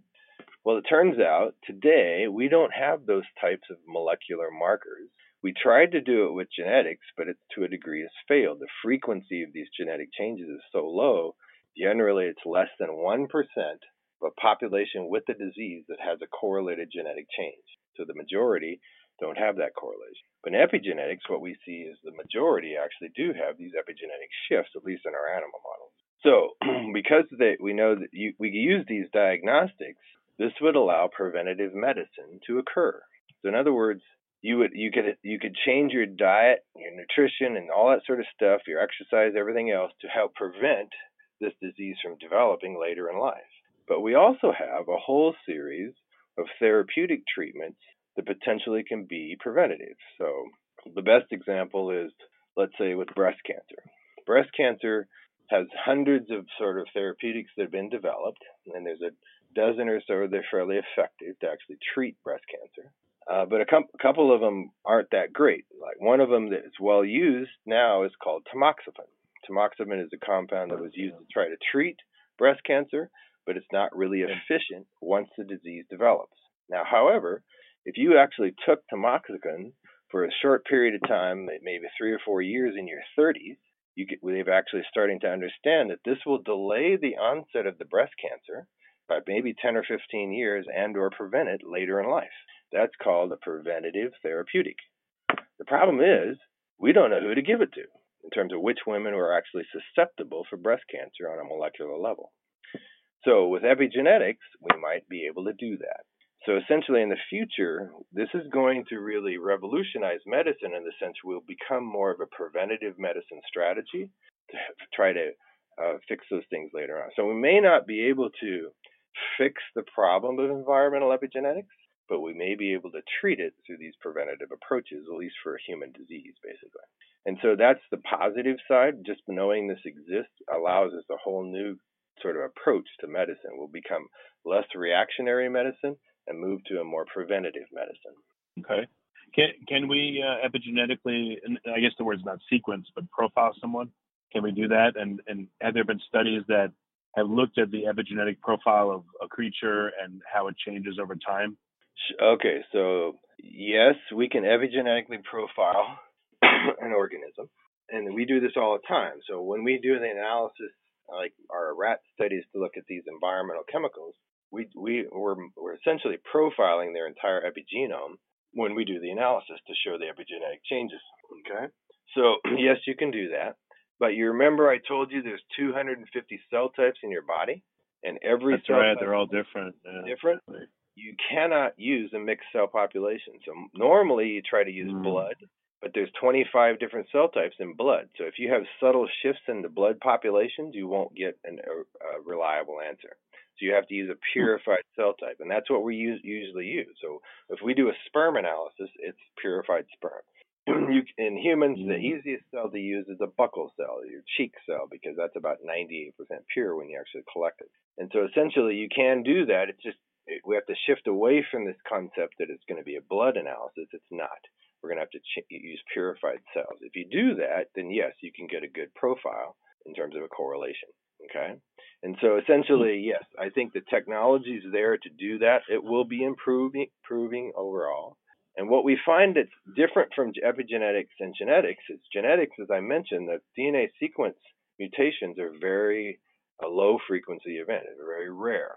Well, it turns out today we don't have those types of molecular markers we tried to do it with genetics, but it to a degree has failed. The frequency of these genetic changes is so low, generally it's less than 1% of a population with the disease that has a correlated genetic change. So the majority don't have that correlation. But in epigenetics, what we see is the majority actually do have these epigenetic shifts, at least in our animal models. So (clears throat) because they, we know that you, we use these diagnostics, this would allow preventative medicine to occur. So in other words, you would you could you could change your diet, your nutrition, and all that sort of stuff, your exercise, everything else, to help prevent this disease from developing later in life. But we also have a whole series of therapeutic treatments that potentially can be preventative. So the best example is, let's say, with breast cancer. Breast cancer has hundreds of sort of therapeutics that have been developed, and there's a dozen or so that are fairly effective to actually treat breast cancer. Uh, but a, com- a, couple of them aren't that great. Like one of them that's well used now is called tamoxifen. Tamoxifen is a compound that was used to try to treat breast cancer, but it's not really efficient once the disease develops. Now, however, if you actually took tamoxifen for a short period of time, maybe three or four years in your 30s, you get, they've actually starting to understand that this will delay the onset of the breast cancer by maybe 10 or 15 years and or prevent it later in life. That's called a preventative therapeutic. The problem is we don't know who to give it to in terms of which women are actually susceptible for breast cancer on a molecular level. So with epigenetics, we might be able to do that. So essentially, in the future, this is going to really revolutionize medicine in the sense we'll become more of a preventative medicine strategy to try to uh, fix those things later on. So we may not be able to fix the problem of environmental epigenetics, but we may be able to treat it through these preventative approaches, at least for a human disease, basically. And so that's the positive side. Just knowing this exists allows us a whole new sort of approach to medicine. We'll become less reactionary medicine and move to a more preventative medicine. Okay. Can can we uh, epigenetically? I guess the word's not sequence, but profile someone. Can we do that? And and have there been studies that have looked at the epigenetic profile of a creature and how it changes over time? Okay, so yes, we can epigenetically profile (coughs) an organism, and we do this all the time. So when we do the analysis, like our rat studies to look at these environmental chemicals, we we we're, we're essentially profiling their entire epigenome when we do the analysis to show the epigenetic changes. Okay, so (clears throat) yes, you can do that. But you remember I told you there's 250 cell types in your body, and every That's cell right. They're all different. Yeah. Different. You cannot use a mixed cell population. So normally you try to use mm. blood, but there's 25 different cell types in blood. So if you have subtle shifts in the blood populations, you won't get an, a, a reliable answer. So you have to use a hmm. purified cell type, and that's what we use, usually use. So if we do a sperm analysis, it's purified sperm. (clears throat) you, in humans, the mm. easiest cell to use is a buccal cell, your cheek cell, because that's about 98% pure when you actually collect it. And so essentially, you can do that. It's just it, we have to shift away from this concept that it's going to be a blood analysis. It's not. We're going to have to ch- use purified cells. If you do that, then yes, you can get a good profile in terms of a correlation. Okay. And so essentially, yes, I think the technology is there to do that. It will be improving, improving overall. And what we find that's different from epigenetics and genetics is genetics, as I mentioned, the DNA sequence mutations are very a low frequency event. It's very rare.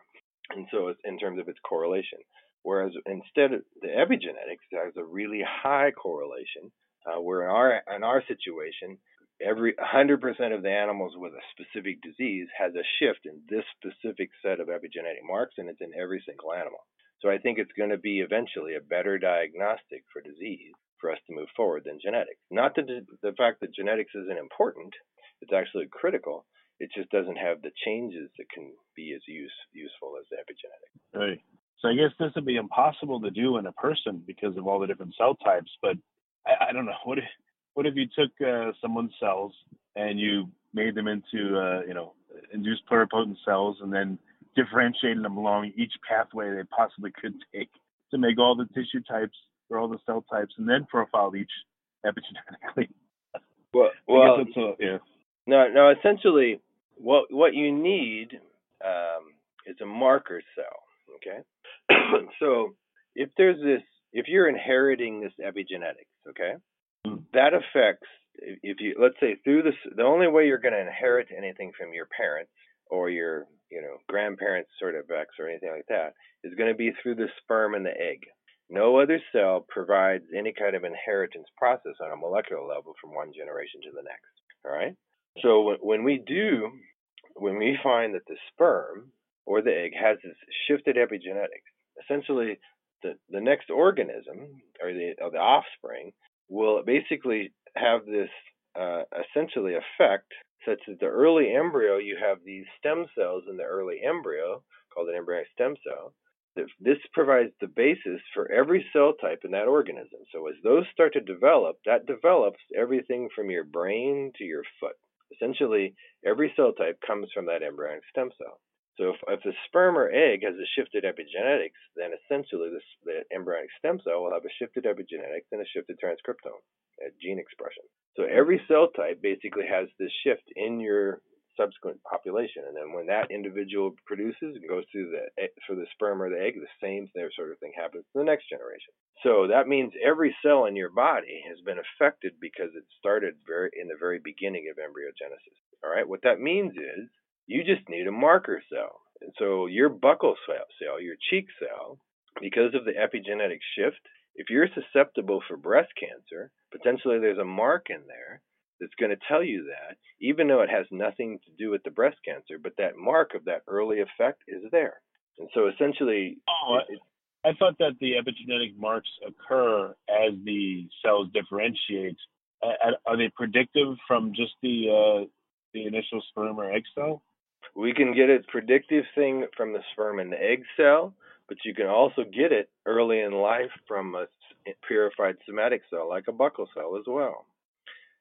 And so, in terms of its correlation, Whereas instead, of the epigenetics has a really high correlation, uh, where in our in our situation, every 100% of the animals with a specific disease has a shift in this specific set of epigenetic marks, and it's in every single animal. So I think it's going to be eventually a better diagnostic for disease for us to move forward than genetics. Not that the fact that genetics isn't important, it's actually critical. It just doesn't have the changes that can be as use, useful as the epigenetic. Right. So I guess this would be impossible to do in a person because of all the different cell types. But I, I don't know. What if what if you took uh, someone's cells and you made them into uh, you know induced pluripotent cells and then differentiated them along each pathway they possibly could take to make all the tissue types or all the cell types and then profile each epigenetically. Well, well, a, yeah. No, no. Essentially, what what you need um, is a marker cell. Okay, (clears throat) so if there's this, if you're inheriting this epigenetics, okay, mm. that affects if you let's say through this the only way you're going to inherit anything from your parents or your you know grandparents sort of X or anything like that is going to be through the sperm and the egg. No other cell provides any kind of inheritance process on a molecular level from one generation to the next. All right. So when we do, when we find that the sperm or the egg has this shifted epigenetics, essentially the, the next organism or the, or the offspring will basically have this uh, essentially effect such that the early embryo, you have these stem cells in the early embryo called an embryonic stem cell. This provides the basis for every cell type in that organism. So as those start to develop, that develops everything from your brain to your foot. Essentially, every cell type comes from that embryonic stem cell. So if, if the sperm or egg has a shifted epigenetics, then essentially this, the embryonic stem cell will have a shifted epigenetics and a shifted transcriptome, a gene expression. So every cell type basically has this shift in your subsequent population, and then when that individual produces and goes through the for the sperm or the egg, the same sort of thing happens to the next generation. So that means every cell in your body has been affected because it started very in the very beginning of embryogenesis. All right, what that means is you just need a marker cell. And so your buccal cell, your cheek cell, because of the epigenetic shift, if you're susceptible for breast cancer, potentially there's a mark in there that's going to tell you that, even though it has nothing to do with the breast cancer, but that mark of that early effect is there. And so essentially, oh, it, I thought that the epigenetic marks occur as the cells differentiate. Are they predictive from just the uh, the initial sperm or egg cell? We can get a predictive thing from the sperm and the egg cell, but you can also get it early in life from a purified somatic cell, like a buccal cell as well.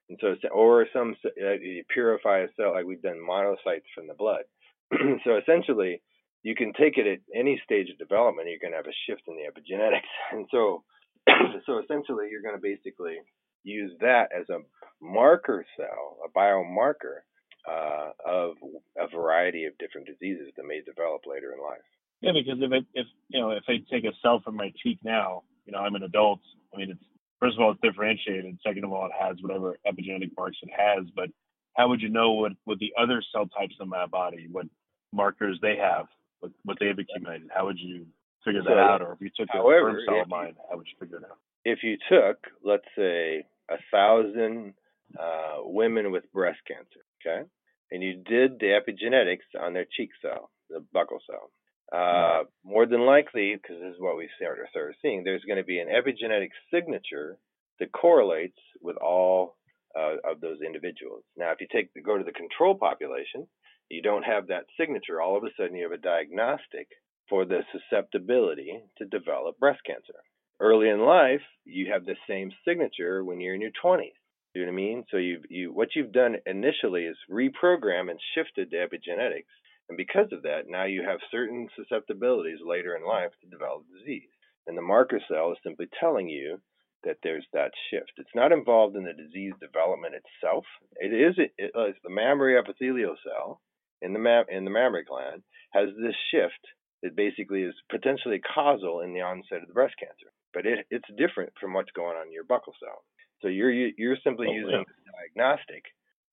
And so, or some you purify a cell, like we've done monocytes from the blood. (clears throat) so essentially, you can take it at any stage of development. You're going to have a shift in the epigenetics, (laughs) and so, (clears throat) so essentially, you're going to basically use that as a marker cell, a biomarker uh, of a variety of different diseases that may develop later in life. Yeah, because if it, if you know if I take a cell from my cheek now, you know I'm an adult. I mean, it's first of all it's differentiated. Second of all, it has whatever epigenetic marks it has. But how would you know what what the other cell types in my body, what markers they have, what what they've accumulated? How would you figure that so, out? Or if you took however, a sperm cell of mine, how would you figure it out? If you took, let's say, a thousand uh, women with breast cancer, okay, and you did the epigenetics on their cheek cell, the buccal cell, uh, more than likely, because this is what we started, seeing, there's going to be an epigenetic signature that correlates with all uh, of those individuals. Now, if you take go to the control population, you don't have that signature. All of a sudden, you have a diagnostic for the susceptibility to develop breast cancer. Early in life, you have the same signature when you're in your 20s. You know what I mean? So you you what you've done initially is reprogram and shifted the epigenetics, and because of that, now you have certain susceptibilities later in life to develop disease. And the marker cell is simply telling you that there's that shift. It's not involved in the disease development itself. It is it, it's uh, the mammary epithelial cell in the mam- in the mammary gland has this shift that basically is potentially causal in the onset of the breast cancer. But it, it's different from what's going on in your buccal cell. So you're you're simply oh, using yeah. diagnostic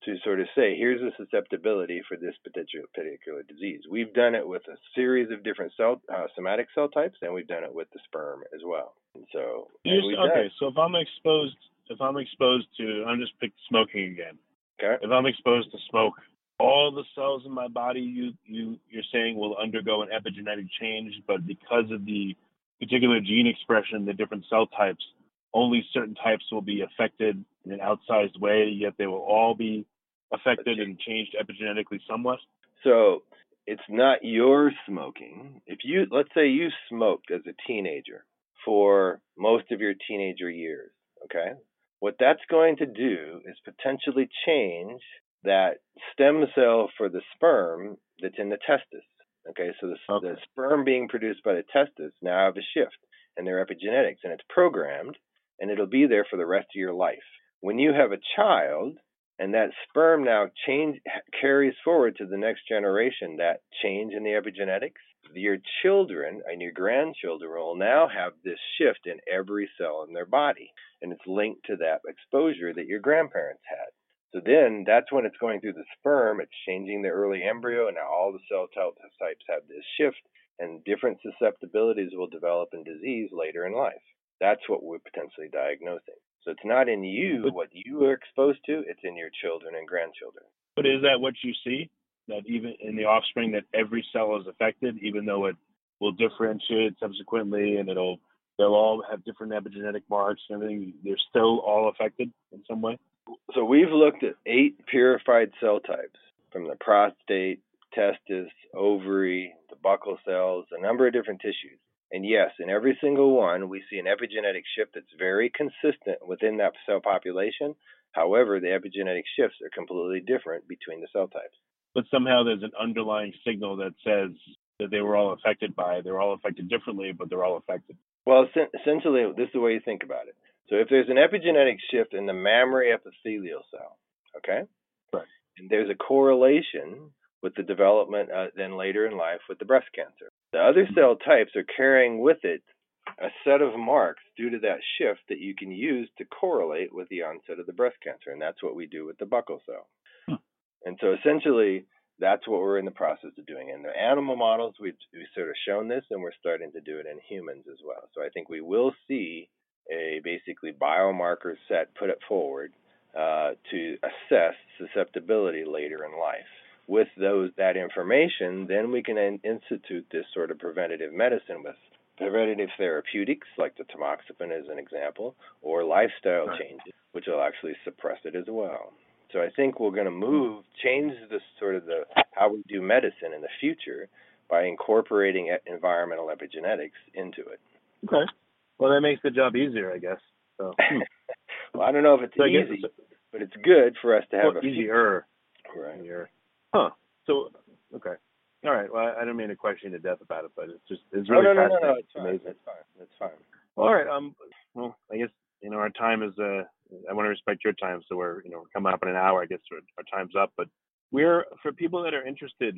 to sort of say, here's a susceptibility for this particular particular disease. We've done it with a series of different cell uh, somatic cell types, and we've done it with the sperm as well. And so, and okay, so if I'm exposed, if I'm exposed to, I'm just smoking again. Okay. If I'm exposed to smoke, all the cells in my body, you you you're saying will undergo an epigenetic change, but because of the particular gene expression, the different cell types, only certain types will be affected in an outsized way, yet they will all be affected and changed epigenetically somewhat? So it's not your smoking. If you, let's say you smoked as a teenager for most of your teenager years, okay? What that's going to do is potentially change that stem cell for the sperm that's in the testis. Okay, so the, okay. the sperm being produced by the testis now have a shift in their epigenetics, and it's programmed, and it'll be there for the rest of your life. When you have a child, and that sperm now change carries forward to the next generation that change in the epigenetics. Your children and your grandchildren will now have this shift in every cell in their body and it's linked to that exposure that your grandparents had. So then that's when it's going through the sperm it's changing the early embryo and now all the cell types have this shift and different susceptibilities will develop in disease later in life. That's what we're potentially diagnosing so it's not in you what you are exposed to, it's in your children and grandchildren. But is that what you see? That even in the offspring that every cell is affected, even though it will differentiate subsequently and it'll they'll all have different epigenetic marks and everything, they're still all affected in some way? So we've looked at eight purified cell types from the prostate, testis, ovary, the buccal cells, a number of different tissues. And yes, in every single one, we see an epigenetic shift that's very consistent within that cell population. However, the epigenetic shifts are completely different between the cell types. But somehow there's an underlying signal that says that they were all affected by, they're all affected differently, but they're all affected. Well, essentially, this is the way you think about it. So if there's an epigenetic shift in the mammary epithelial cell, okay? Right. And there's a correlation with the development uh, then later in life with the breast cancer. The other cell types are carrying with it a set of marks due to that shift that you can use to correlate with the onset of the breast cancer, and that's what we do with the buccal cell. Hmm. And so essentially, that's what we're in the process of doing. In the animal models, we've, we've sort of shown this, and we're starting to do it in humans as well. So I think we will see a basically biomarker set put it forward uh, to assess susceptibility later in life with those that information, then we can institute this sort of preventative medicine with preventative therapeutics, like the tamoxifen as an example, or lifestyle changes, which will actually suppress it as well. So I think we're going to move, change the sort of the how we do medicine in the future by incorporating environmental epigenetics into it. Okay. Well, that makes the job easier, I guess. So. (laughs) Hmm. well, I don't know if it's so easy, but it's good for us to have well, a easier. Right. Easier. Huh. So, okay. All right. Well, I don't mean to question you to death about it, but it's just it's really oh, no, no, no, no, It's fine. It's fine. It's fine. All right. Um. Well, I guess you know our time is. Uh, I want to respect your time, so we're you know we're coming up in an hour. I guess our, our time's up, but we're for people that are interested.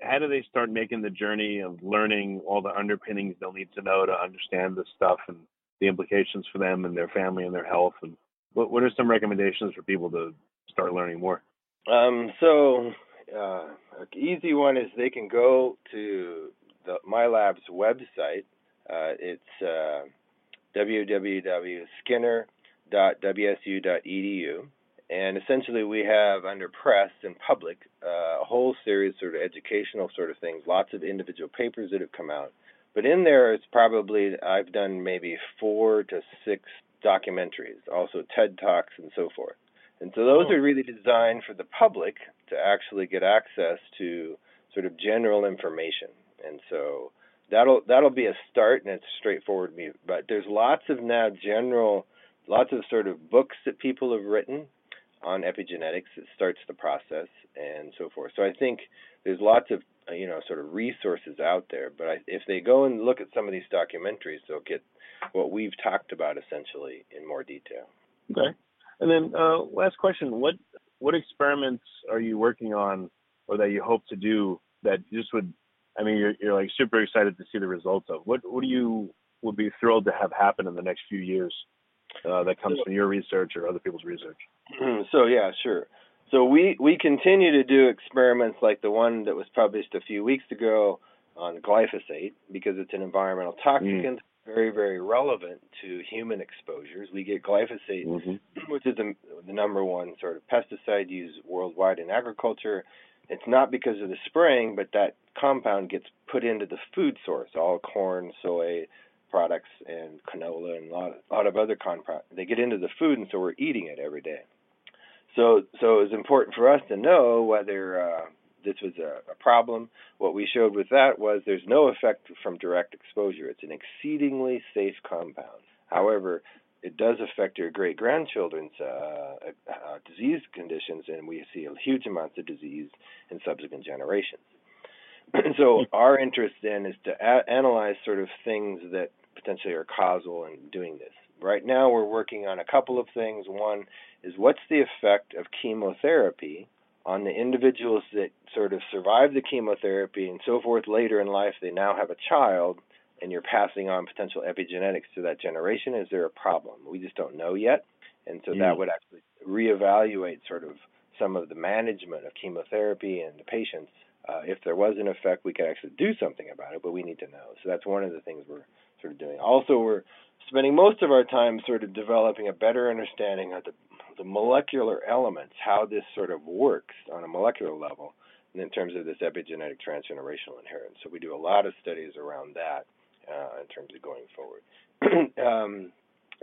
How do they start making the journey of learning all the underpinnings they'll need to know to understand this stuff and the implications for them and their family and their health? And what what are some recommendations for people to start learning more? Um. So uh, an easy one is they can go to the MyLab's website. Uh, it's uh, www.skinner.wsu.edu. And essentially, we have under press and public uh, a whole series of sort of educational sort of things, lots of individual papers that have come out. But in there, it's probably, I've done maybe four to six documentaries, also TED Talks and so forth. And so those oh. are really designed for the public to actually get access to sort of general information. And so that'll that'll be a start and it's straightforward but there's lots of now general lots of sort of books that people have written on epigenetics that starts the process and so forth. So I think there's lots of you know sort of resources out there, but I, if they go and look at some of these documentaries, they'll get what we've talked about essentially in more detail. Okay. And then uh, last question: what what experiments are you working on, or that you hope to do that just would? I mean, you're you're like super excited to see the results of. What what do you would be thrilled to have happen in the next few years uh, that comes from your research or other people's research? (clears throat) So yeah, sure. So we we continue to do experiments like the one that was published a few weeks ago on glyphosate because it's an environmental toxicant. Mm. Very, very relevant to human exposures. We get glyphosate, mm-hmm. (clears throat) which is the, the number one sort of pesticide used worldwide in agriculture. It's not because of the spraying, but that compound gets put into the food source, all corn, soy, products and canola and a lot, a lot of other compounds. They get into the food, and so we're eating it every day. So, so it's important for us to know whether uh, this was a, a problem. What we showed with that was there's no effect from direct exposure. It's an exceedingly safe compound. However, it does affect your great grandchildren's uh, uh, disease conditions, and we see huge amounts of disease in subsequent generations. (clears throat) so our interest then is to a- analyze sort of things that potentially are causal in doing this. Right now, we're working on a couple of things. One is what's the effect of chemotherapy on the individuals that sort of survive the chemotherapy and so forth later in life? They now have a child, and you're passing on potential epigenetics to that generation. Is there a problem? We just don't know yet. And so mm. that would actually reevaluate sort of some of the management of chemotherapy and the patients uh, if there was an effect, we could actually do something about it, but we need to know. So that's one of the things we're sort of doing. Also, we're spending most of our time sort of developing a better understanding of the, the molecular elements, how this sort of works on a molecular level, in terms of this epigenetic transgenerational inheritance. So we do a lot of studies around that uh, in terms of going forward. (clears throat) um,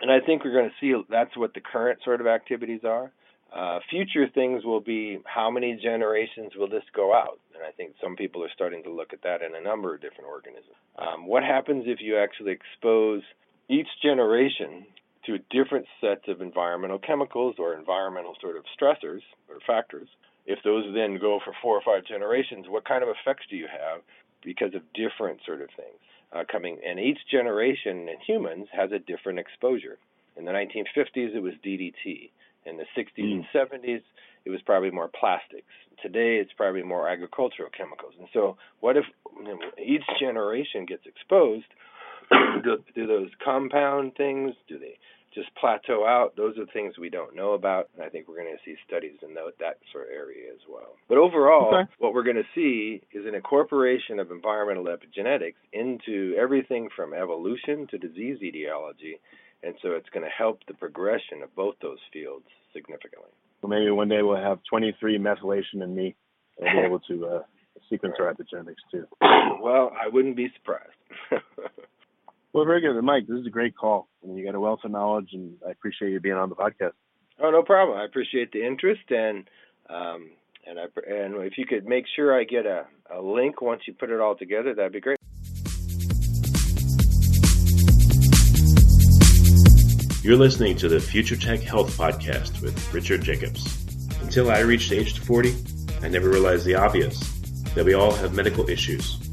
and I think we're going to see that's what the current sort of activities are. Uh, future things will be how many generations will this go out? And I think some people are starting to look at that in a number of different organisms. Um, what happens if you actually expose each generation to different sets of environmental chemicals or environmental sort of stressors or factors? If those then go for four or five generations, what kind of effects do you have because of different sort of things uh, coming? And each generation in humans has a different exposure. In the 1950s, it was DDT. In the 60s mm. and 70s, it was probably more plastics. Today, it's probably more agricultural chemicals. And so, what if you know, each generation gets exposed? Do, do those compound things? Do they just plateau out? Those are things we don't know about, and I think we're going to see studies in that that sort of area as well. But overall, okay. what we're going to see is an incorporation of environmental epigenetics into everything from evolution to disease etiology and so it's going to help the progression of both those fields significantly. Well, maybe one day we'll have 23 methylation in me and be able to uh, sequence our epigenetics too. Well, I wouldn't be surprised. (laughs) well, very good, Mike. This is a great call. I mean, you got a wealth of knowledge, and I appreciate you being on the podcast. Oh, no problem. I appreciate the interest, and um, and I and if you could make sure I get a, a link once you put it all together, that'd be great. You're listening to the Future Tech Health Podcast with Richard Jacobs. Until I reached age 40, I never realized the obvious that we all have medical issues,